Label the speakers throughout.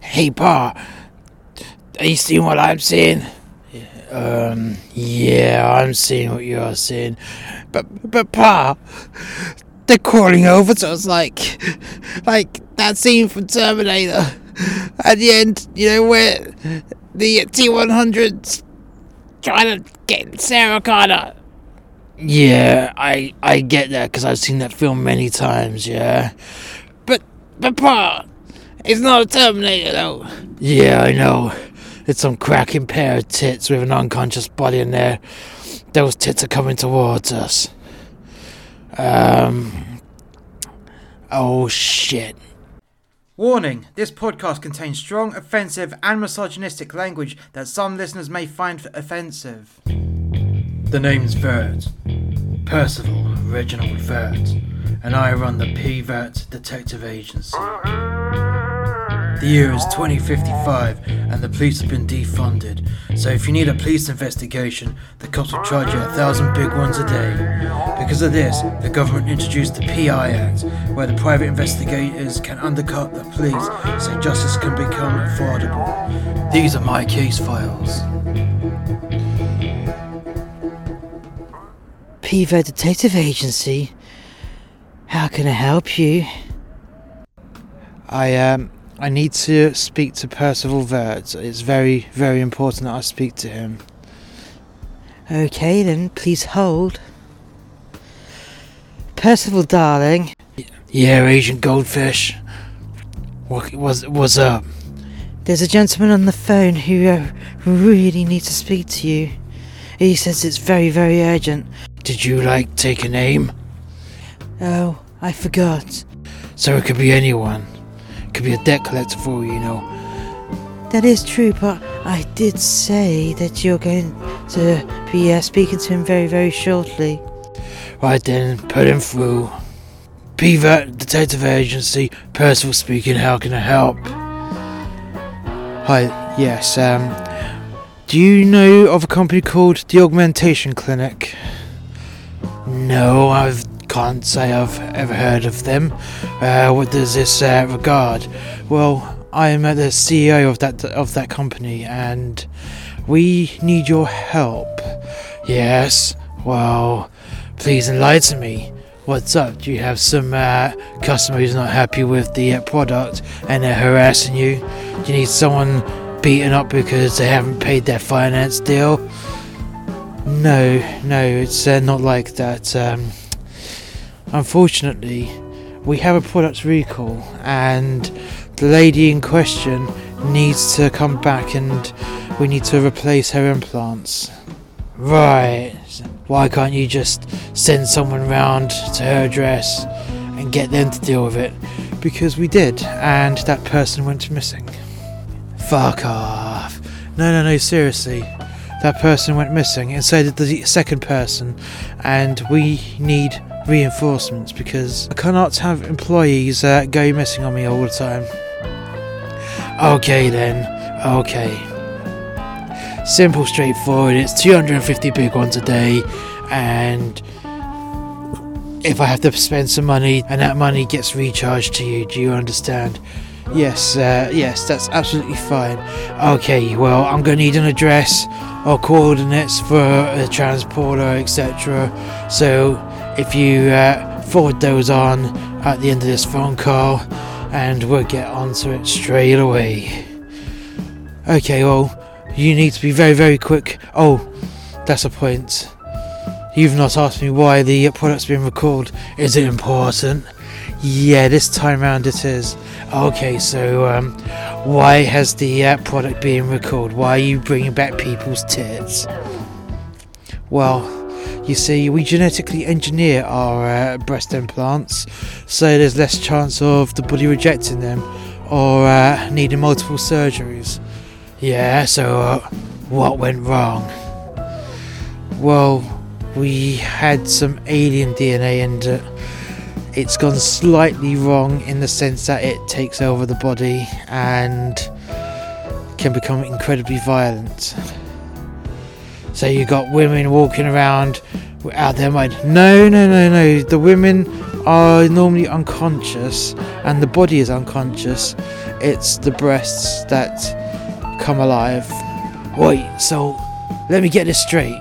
Speaker 1: Hey, Pa, are you seeing what I'm seeing? Um, yeah, I'm seeing what you're seeing. But, but, Pa, they're crawling over to us like, like that scene from Terminator. At the end, you know, where the T-100's trying to get Sarah Connor. Yeah, I I get that because I've seen that film many times. Yeah, but but Pa, it's not a Terminator though. Yeah, I know. It's some cracking pair of tits with an unconscious body in there. Those tits are coming towards us. Um. Oh shit.
Speaker 2: Warning this podcast contains strong, offensive, and misogynistic language that some listeners may find offensive.
Speaker 1: The name's Vert. Percival Reginald Vert. And I run the P Vert Detective Agency. The year is 2055 and the police have been defunded. So if you need a police investigation, the cops will charge you a thousand big ones a day. Because of this, the government introduced the PI Act, where the private investigators can undercut the police so justice can become affordable. These are my case files.
Speaker 3: P Vert Detective Agency. How can I help you?
Speaker 1: I um I need to speak to Percival Vert. It's very, very important that I speak to him.
Speaker 3: Okay, then please hold. Percival, darling.
Speaker 1: Yeah, Agent Goldfish. What was what's up?
Speaker 3: There's a gentleman on the phone who uh, really needs to speak to you. He says it's very, very urgent.
Speaker 1: Did you like take a name?
Speaker 3: Oh, I forgot.
Speaker 1: So it could be anyone. Could be a debt collector for all you know.
Speaker 3: That is true, but I did say that you're going to be uh, speaking to him very, very shortly.
Speaker 1: Right then, put him through. P Vert Detective Agency, Percival speaking, how can I help? Hi, yes, um, do you know of a company called The Augmentation Clinic? No, I can't say I've ever heard of them. Uh, what does this uh, regard? Well, I am the CEO of that of that company, and we need your help. Yes. Well, please enlighten me. What's up? Do you have some uh, customer who's not happy with the uh, product and they're harassing you? Do you need someone beaten up because they haven't paid their finance deal? No, no, it's uh, not like that. Um, unfortunately, we have a product recall, and the lady in question needs to come back and we need to replace her implants. Right. Why can't you just send someone round to her address and get them to deal with it? Because we did, and that person went missing. Fuck off. No, no, no, seriously. That person went missing, and so did the second person, and we need reinforcements because I cannot have employees uh, go missing on me all the time. Okay then, okay. Simple, straightforward. It's 250 big ones a day, and if I have to spend some money, and that money gets recharged to you, do you understand? Yes, uh, yes, that's absolutely fine. Okay, well, I'm gonna need an address or coordinates for a transporter, etc. So, if you uh, forward those on at the end of this phone call, and we'll get onto it straight away. Okay, well, you need to be very, very quick. Oh, that's a point. You've not asked me why the product's been recalled. Is it important? Yeah, this time round it is. Okay, so um, why has the uh, product been recalled? Why are you bringing back people's tits? Well, you see, we genetically engineer our uh, breast implants, so there's less chance of the body rejecting them or uh, needing multiple surgeries. Yeah, so uh, what went wrong? Well, we had some alien DNA and uh, it's gone slightly wrong in the sense that it takes over the body and can become incredibly violent. So you got women walking around out their mind. No, no, no, no. The women are normally unconscious, and the body is unconscious. It's the breasts that come alive. Wait, so let me get this straight.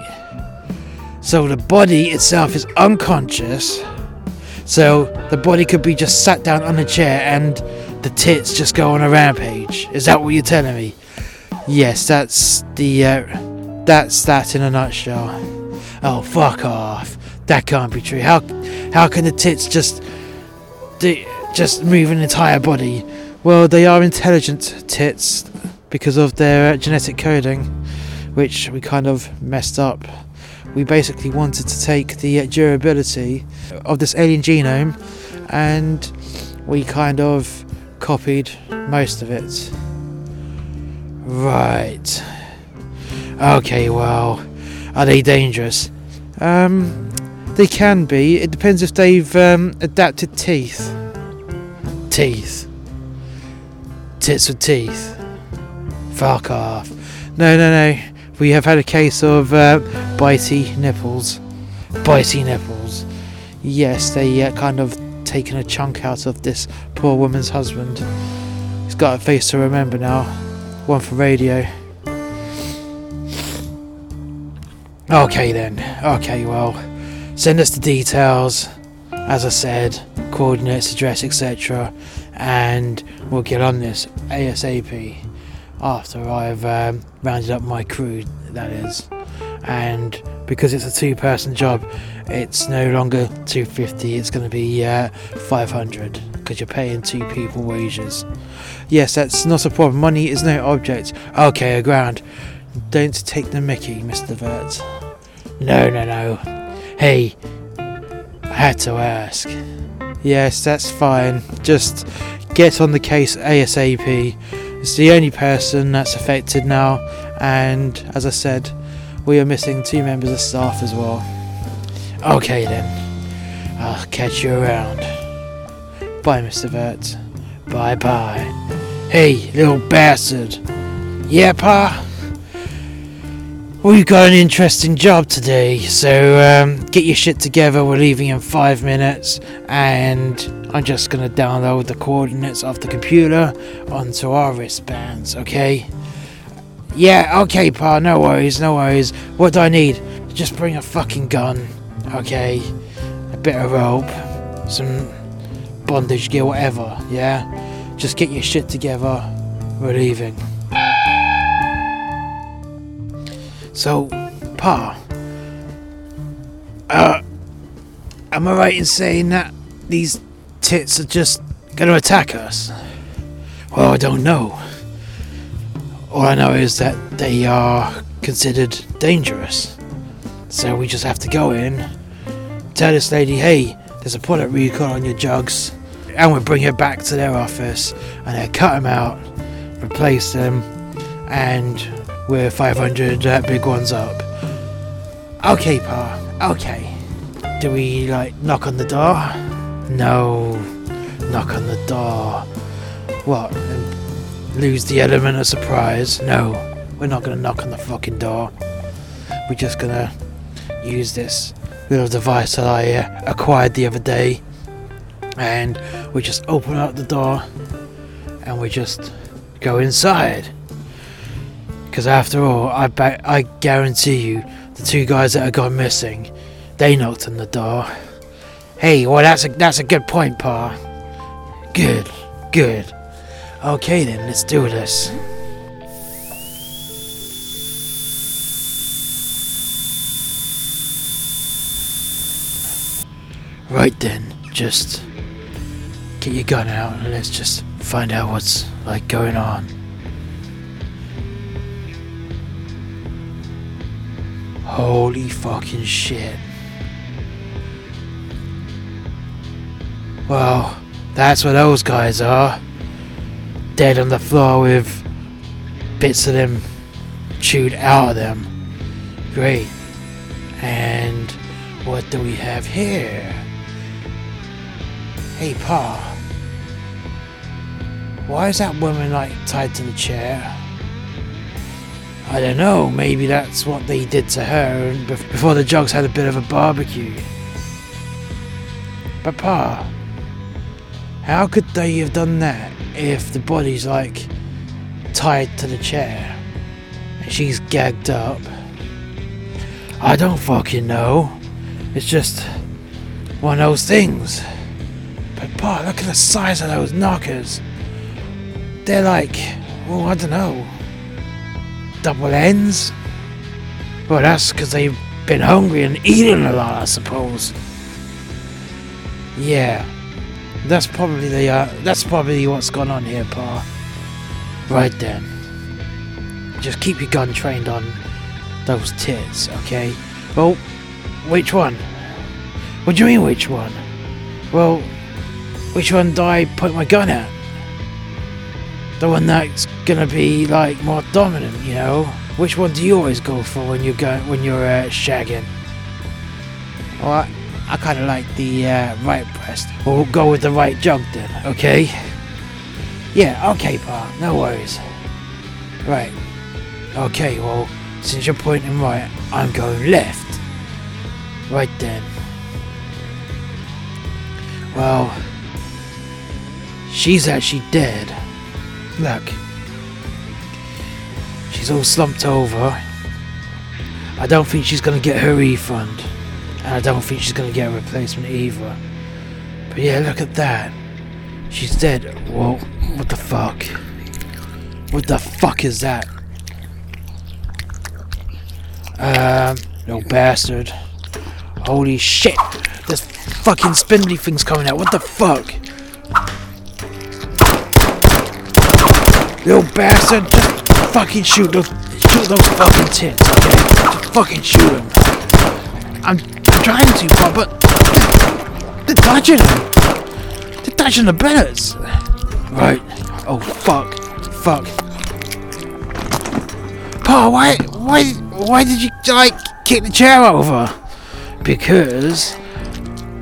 Speaker 1: So the body itself is unconscious. So the body could be just sat down on a chair and the tits just go on a rampage. Is that what you're telling me? Yes, that's the uh, that's that in a nutshell. Oh fuck off. That can't be true. How how can the tits just just move an entire body? Well, they are intelligent tits because of their genetic coding, which we kind of messed up. We basically wanted to take the durability of this alien genome and we kind of copied most of it. Right. Okay, well, are they dangerous? Um, they can be. It depends if they've um, adapted teeth. Teeth. Tits with teeth. Fuck off. No, no, no. We have had a case of uh, bitey nipples. Bitey nipples. Yes, they uh, kind of taken a chunk out of this poor woman's husband. He's got a face to remember now. One for radio. Okay then. Okay, well, send us the details. As I said, coordinates, address, etc. And we'll get on this ASAP. After I've um, rounded up my crew, that is. And because it's a two-person job, it's no longer 250. It's going to be uh, 500 because you're paying two people wages. Yes, that's not a problem. Money is no object. Okay, aground. Don't take the Mickey, Mr. Vert. No, no, no. Hey, I had to ask. Yes, that's fine. Just get on the case ASAP. It's the only person that's affected now, and as I said, we are missing two members of staff as well. Okay then, I'll catch you around. Bye, Mr. Vert. Bye bye. Hey, little bastard. Yeah, Pa? We've got an interesting job today, so um, get your shit together. We're leaving in five minutes, and I'm just gonna download the coordinates off the computer onto our wristbands, okay? Yeah, okay, Pa, no worries, no worries. What do I need? Just bring a fucking gun, okay? A bit of rope, some bondage gear, whatever, yeah? Just get your shit together. We're leaving. So, Pa, uh, am I right in saying that these tits are just gonna attack us? Well, I don't know. All I know is that they are considered dangerous. So we just have to go in, tell this lady, hey, there's a product recall on your jugs, and we'll bring her back to their office, and they'll cut them out, replace them, and we're 500 uh, big ones up. Okay, Pa, okay. Do we, like, knock on the door? No, knock on the door. What? Lose the element of surprise? No, we're not gonna knock on the fucking door. We're just gonna use this little device that I uh, acquired the other day, and we just open up the door, and we just go inside. Because after all, I ba- I guarantee you, the two guys that have gone missing, they knocked on the door. Hey, well that's a that's a good point, Pa. Good, good. Okay then, let's do this. Right then, just get your gun out and let's just find out what's like going on. Holy fucking shit. Well, that's what those guys are. Dead on the floor with bits of them chewed out of them. Great. And what do we have here? Hey, Pa. Why is that woman like tied to the chair? I don't know, maybe that's what they did to her before the Jugs had a bit of a barbecue. But Pa, how could they have done that if the body's like tied to the chair and she's gagged up? I don't fucking know. It's just one of those things. But Pa, look at the size of those knockers. They're like, oh, I don't know, double ends. Well, that's because they've been hungry and eating a lot, I suppose. Yeah, that's probably the uh, that's probably what's gone on here, Pa. Right then. Just keep your gun trained on those tits, okay? Well, which one? What do you mean, which one? Well, which one do I point my gun at? The one that's gonna be like more dominant, you know? Which one do you always go for when you go when you're uh, shagging? Well, I, I kind of like the uh, right breast. We'll go with the right jug then, okay? Yeah, okay, pa. No worries. Right. Okay, well, since you're pointing right, I'm going left. Right then. Well, she's actually dead. Look. She's all slumped over. I don't think she's gonna get her refund. And I don't think she's gonna get a replacement either. But yeah, look at that. She's dead. Whoa, what the fuck? What the fuck is that? Um, no bastard. Holy shit! This fucking spindly things coming out. What the fuck? Little bastard, fucking shoot those, shoot those fucking tits, okay? Fucking shoot them. I'm, I'm trying to, but, but they're dodging them. They're dodging the bullets. Right. Oh fuck, fuck. Pa, why, why, why did you like kick the chair over? Because,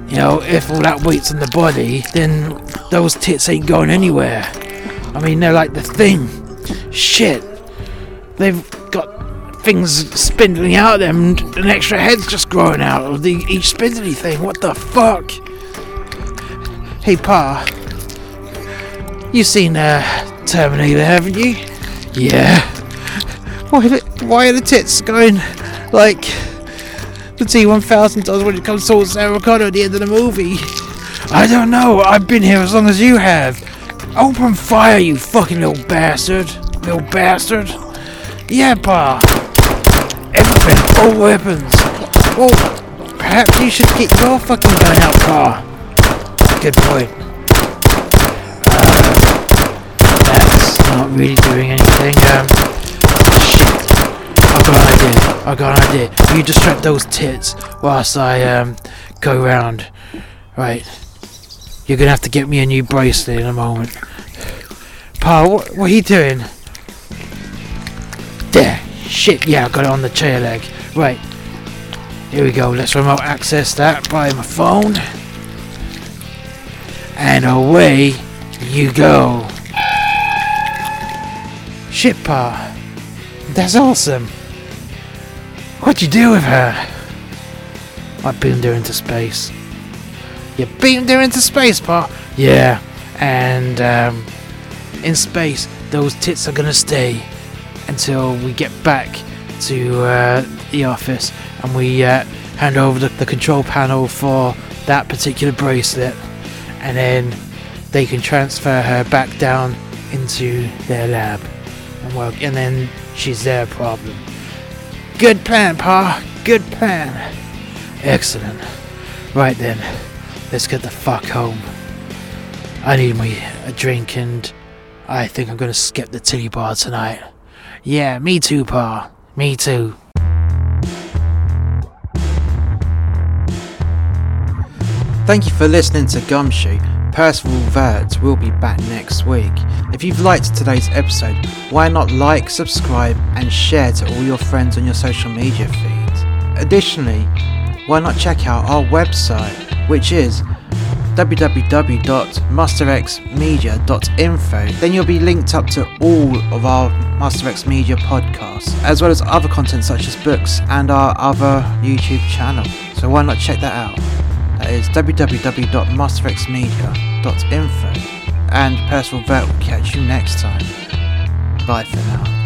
Speaker 1: you know, if all that weight's on the body, then those tits ain't going anywhere. I mean, they're like the thing. Shit. They've got things spindling out of them, and an extra head's just growing out of the each spindly thing. What the fuck? Hey, Pa. You've seen uh, Terminator, haven't you? Yeah. Why, the, why are the tits going like the T1000 does when it comes to Sarah Connor at the end of the movie? I don't know. I've been here as long as you have. Open fire, you fucking little bastard. Little bastard. Yeah, Pa. Everything. All weapons. Well, perhaps you should get your fucking gun out, Pa. Good point. Uh, that's not really doing anything. Um, shit. I've got an idea. I've got an idea. You distract those tits whilst I um go round. Right. You're gonna have to get me a new bracelet in a moment. Pa, what, what are you doing? There. Shit, yeah, I got it on the chair leg. Right. Here we go. Let's remote access that by my phone. And away you go. Shit, Pa. That's awesome. What'd you do with her? I beamed her into space. You beamed her into space, Pa? Yeah, and um, in space, those tits are gonna stay until we get back to uh, the office and we uh, hand over the, the control panel for that particular bracelet, and then they can transfer her back down into their lab, and well, and then she's their problem. Good plan, Pa. Good plan. Excellent. Right then, let's get the fuck home. I need me a drink and I think I'm gonna skip the titty bar tonight. Yeah, me too, Pa. Me too.
Speaker 2: Thank you for listening to Gumshoe. Percival Vert will be back next week. If you've liked today's episode, why not like, subscribe, and share to all your friends on your social media feeds? Additionally, why not check out our website, which is www.masterxmedia.info, then you'll be linked up to all of our Master X Media podcasts, as well as other content such as books and our other YouTube channel. So why not check that out? That is www.masterxmedia.info. And Percival Vert will catch you next time. Bye for now.